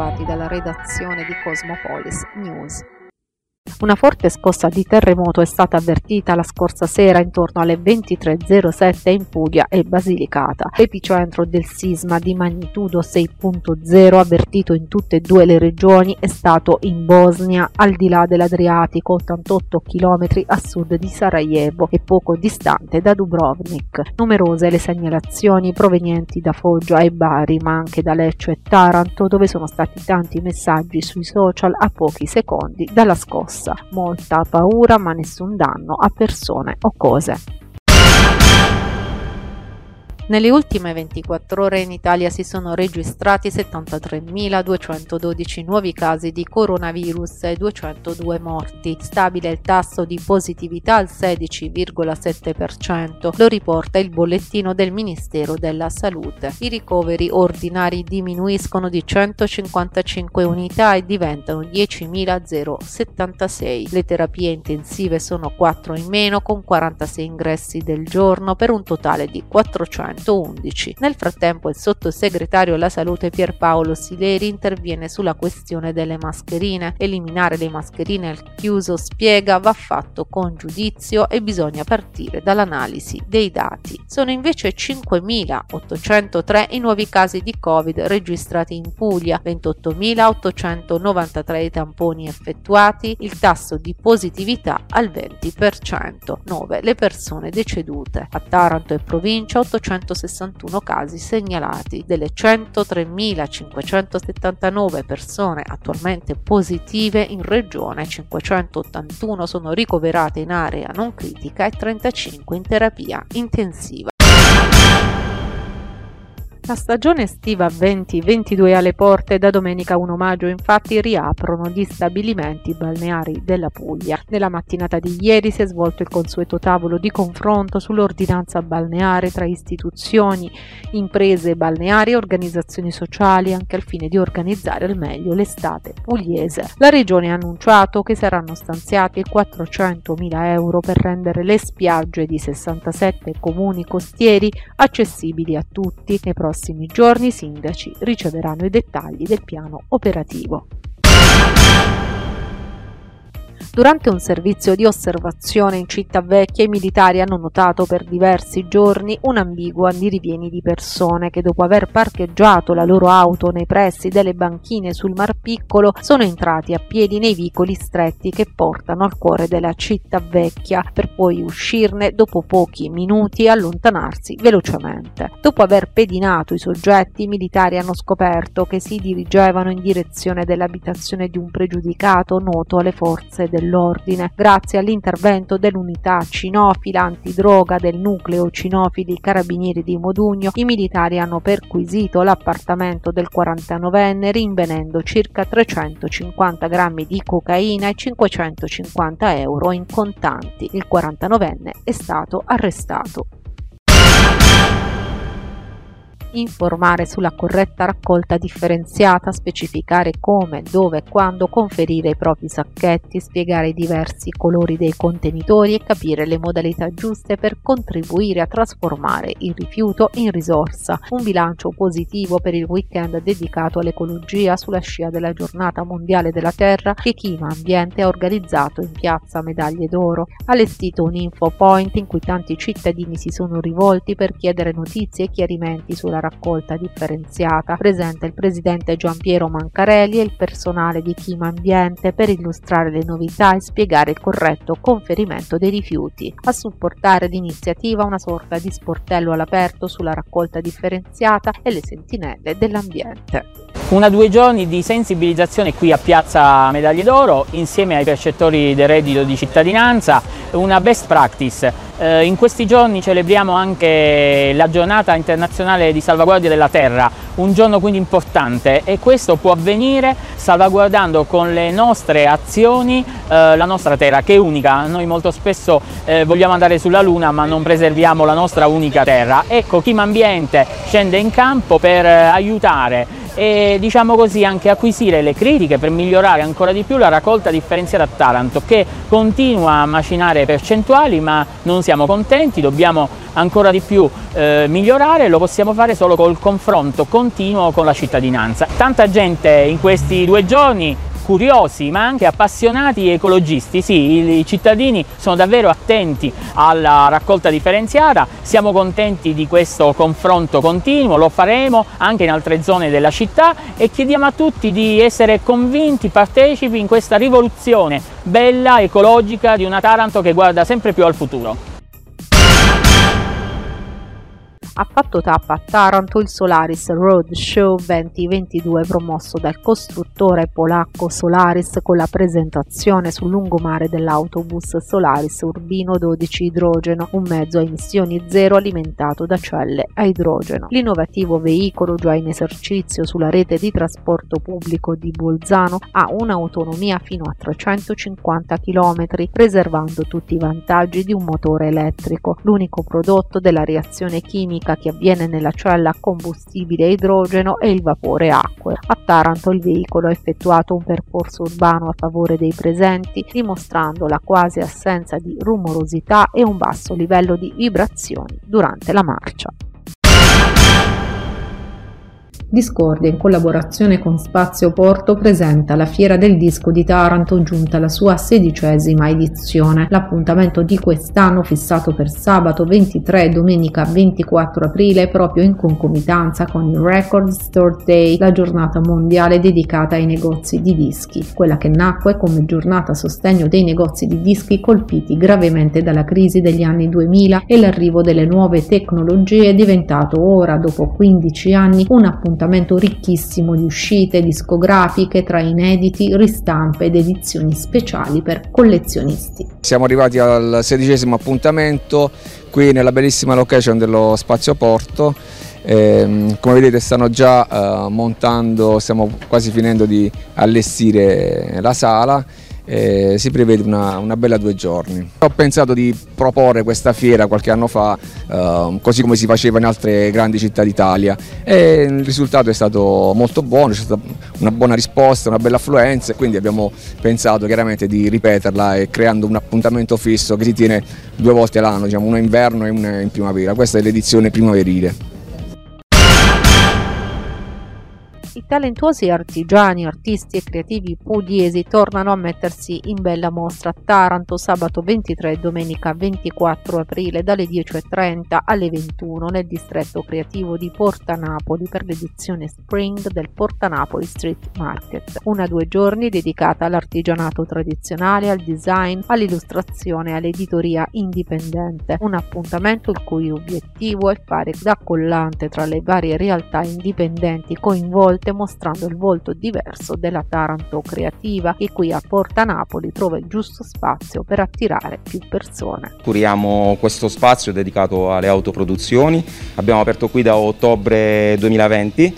trovati dalla redazione di Cosmopolis News. Una forte scossa di terremoto è stata avvertita la scorsa sera intorno alle 23.07 in Puglia e Basilicata. L'epicentro del sisma di magnitudo 6.0 avvertito in tutte e due le regioni è stato in Bosnia, al di là dell'Adriatico, 88 km a sud di Sarajevo e poco distante da Dubrovnik. Numerose le segnalazioni provenienti da Foggia e Bari, ma anche da Lecce e Taranto, dove sono stati tanti messaggi sui social a pochi secondi dalla scossa molta paura ma nessun danno a persone o cose. Nelle ultime 24 ore in Italia si sono registrati 73.212 nuovi casi di coronavirus e 202 morti. Stabile il tasso di positività al 16,7%, lo riporta il bollettino del Ministero della Salute. I ricoveri ordinari diminuiscono di 155 unità e diventano 10.076. Le terapie intensive sono 4 in meno con 46 ingressi del giorno per un totale di 400 111. Nel frattempo il sottosegretario alla salute Pierpaolo Sileri interviene sulla questione delle mascherine. Eliminare le mascherine al chiuso spiega va fatto con giudizio e bisogna partire dall'analisi dei dati. Sono invece 5.803 i nuovi casi di Covid registrati in Puglia, 28.893 i tamponi effettuati, il tasso di positività al 20%, 9 le persone decedute. A Taranto e provincia 800 161 casi segnalati. Delle 103.579 persone attualmente positive in regione, 581 sono ricoverate in area non critica e 35 in terapia intensiva. La stagione estiva 2022 alle porte da domenica 1 maggio infatti riaprono gli stabilimenti balneari della Puglia. Nella mattinata di ieri si è svolto il consueto tavolo di confronto sull'ordinanza balneare tra istituzioni, imprese balneari e organizzazioni sociali anche al fine di organizzare al meglio l'estate pugliese. La regione ha annunciato che saranno stanziati 400.000 euro per rendere le spiagge di 67 comuni costieri accessibili a tutti nei prossimi prossimi giorni i sindaci riceveranno i dettagli del piano operativo. Durante un servizio di osservazione in città vecchia, i militari hanno notato per diversi giorni un'ambigua di rivieni di persone che dopo aver parcheggiato la loro auto nei pressi delle banchine sul Mar Piccolo sono entrati a piedi nei vicoli stretti che portano al cuore della città vecchia per poi uscirne dopo pochi minuti e allontanarsi velocemente. Dopo aver pedinato i soggetti, i militari hanno scoperto che si dirigevano in direzione dell'abitazione di un pregiudicato noto alle forze del dell'ordine. Grazie all'intervento dell'unità cinofila antidroga del nucleo cinofili carabinieri di Modugno, i militari hanno perquisito l'appartamento del 49enne rinvenendo circa 350 grammi di cocaina e 550 euro in contanti. Il 49enne è stato arrestato informare sulla corretta raccolta differenziata, specificare come, dove e quando conferire i propri sacchetti, spiegare i diversi colori dei contenitori e capire le modalità giuste per contribuire a trasformare il rifiuto in risorsa. Un bilancio positivo per il weekend dedicato all'ecologia sulla scia della giornata mondiale della terra che Chima Ambiente ha organizzato in piazza Medaglie d'Oro. Allestito un info point in cui tanti cittadini si sono rivolti per chiedere notizie e chiarimenti sulla raccolta differenziata, presente il presidente Gian Piero Mancarelli e il personale di Chima Ambiente per illustrare le novità e spiegare il corretto conferimento dei rifiuti. A supportare l'iniziativa una sorta di sportello all'aperto sulla raccolta differenziata e le sentinelle dell'ambiente. Una due giorni di sensibilizzazione qui a Piazza Medaglie d'Oro insieme ai percettori del reddito di cittadinanza, una best practice. Eh, in questi giorni celebriamo anche la giornata internazionale di salvaguardia della terra, un giorno quindi importante e questo può avvenire salvaguardando con le nostre azioni eh, la nostra terra che è unica. Noi molto spesso eh, vogliamo andare sulla luna ma non preserviamo la nostra unica terra. Ecco, Chima Ambiente scende in campo per eh, aiutare e diciamo così anche acquisire le critiche per migliorare ancora di più la raccolta differenziata a Taranto che continua a macinare percentuali ma non siamo contenti, dobbiamo ancora di più eh, migliorare, lo possiamo fare solo col confronto continuo con la cittadinanza. Tanta gente in questi due giorni curiosi ma anche appassionati ecologisti, sì, i cittadini sono davvero attenti alla raccolta differenziata, siamo contenti di questo confronto continuo, lo faremo anche in altre zone della città e chiediamo a tutti di essere convinti, partecipi in questa rivoluzione bella, ecologica di una Taranto che guarda sempre più al futuro. Ha fatto tappa a Taranto il Solaris Road Show 2022 promosso dal costruttore polacco Solaris con la presentazione sul lungomare dell'autobus Solaris Urbino 12 Idrogeno, un mezzo a emissioni zero alimentato da celle a idrogeno. L'innovativo veicolo già in esercizio sulla rete di trasporto pubblico di Bolzano ha un'autonomia fino a 350 km, preservando tutti i vantaggi di un motore elettrico. L'unico prodotto della reazione chimica chimica che avviene nella cella a combustibile idrogeno e il vapore acqueo. A Taranto il veicolo ha effettuato un percorso urbano a favore dei presenti, dimostrando la quasi assenza di rumorosità e un basso livello di vibrazioni durante la marcia. Discordia, in collaborazione con Spazio Porto, presenta la Fiera del Disco di Taranto giunta alla sua sedicesima edizione. L'appuntamento di quest'anno fissato per sabato 23 e domenica 24 aprile proprio in concomitanza con il Record Store Day, la giornata mondiale dedicata ai negozi di dischi, quella che nacque come giornata a sostegno dei negozi di dischi colpiti gravemente dalla crisi degli anni 2000 e l'arrivo delle nuove tecnologie è diventato ora, dopo 15 anni, un appuntamento appuntamento ricchissimo di uscite discografiche tra inediti, ristampe ed edizioni speciali per collezionisti. Siamo arrivati al sedicesimo appuntamento qui nella bellissima location dello Spazio Porto. Eh, come vedete stanno già eh, montando, stiamo quasi finendo di allestire la sala eh, si prevede una, una, bella due giorni. Ho pensato di proporre questa fiera qualche anno fa, eh, così come si faceva in altre grandi città d'Italia e il risultato è stato molto buono, c'è stata una buona risposta, una bella affluenza e quindi abbiamo pensato chiaramente di ripeterla e creando un appuntamento fisso che si tiene due volte l'anno, diciamo, uno inverno e uno in primavera. Questa è l'edizione primaverile. I talentuosi artigiani, artisti e creativi pugliesi tornano a mettersi in bella mostra a Taranto sabato 23 e domenica 24 aprile dalle 10.30 alle 21 nel distretto creativo di Porta Napoli per l'edizione Spring del Porta Napoli Street Market. Una due giorni dedicata all'artigianato tradizionale, al design, all'illustrazione e all'editoria indipendente. Un appuntamento il cui obiettivo è fare da collante tra le varie realtà indipendenti coinvolte volte mostrando il volto diverso della Taranto creativa che qui a Porta Napoli trova il giusto spazio per attirare più persone. Curiamo questo spazio dedicato alle autoproduzioni, abbiamo aperto qui da ottobre 2020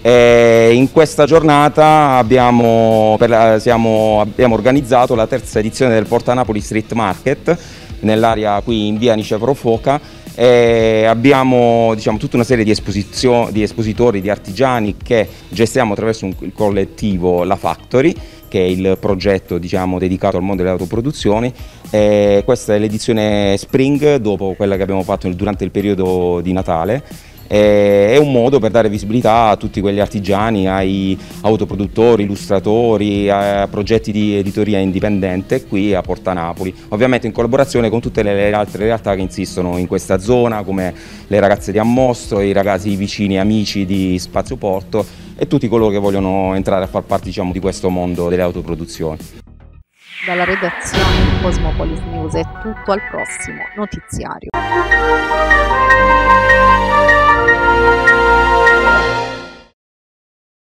e in questa giornata abbiamo, per, siamo, abbiamo, organizzato la terza edizione del Porta Napoli Street Market nell'area qui in via Niceforo Foca e abbiamo diciamo, tutta una serie di, di, espositori, di artigiani che gestiamo attraverso un, il collettivo La Factory che è il progetto diciamo, dedicato al mondo delle autoproduzioni. E questa è l'edizione Spring dopo quella che abbiamo fatto durante il periodo di Natale è un modo per dare visibilità a tutti quegli artigiani, ai autoproduttori, illustratori, a progetti di editoria indipendente qui a Porta Napoli, ovviamente in collaborazione con tutte le altre realtà che insistono in questa zona come le ragazze di Ammostro, i ragazzi vicini amici di Spazio Porto e tutti coloro che vogliono entrare a far parte diciamo, di questo mondo delle autoproduzioni. Dalla redazione di Cosmopolis News è tutto al prossimo notiziario.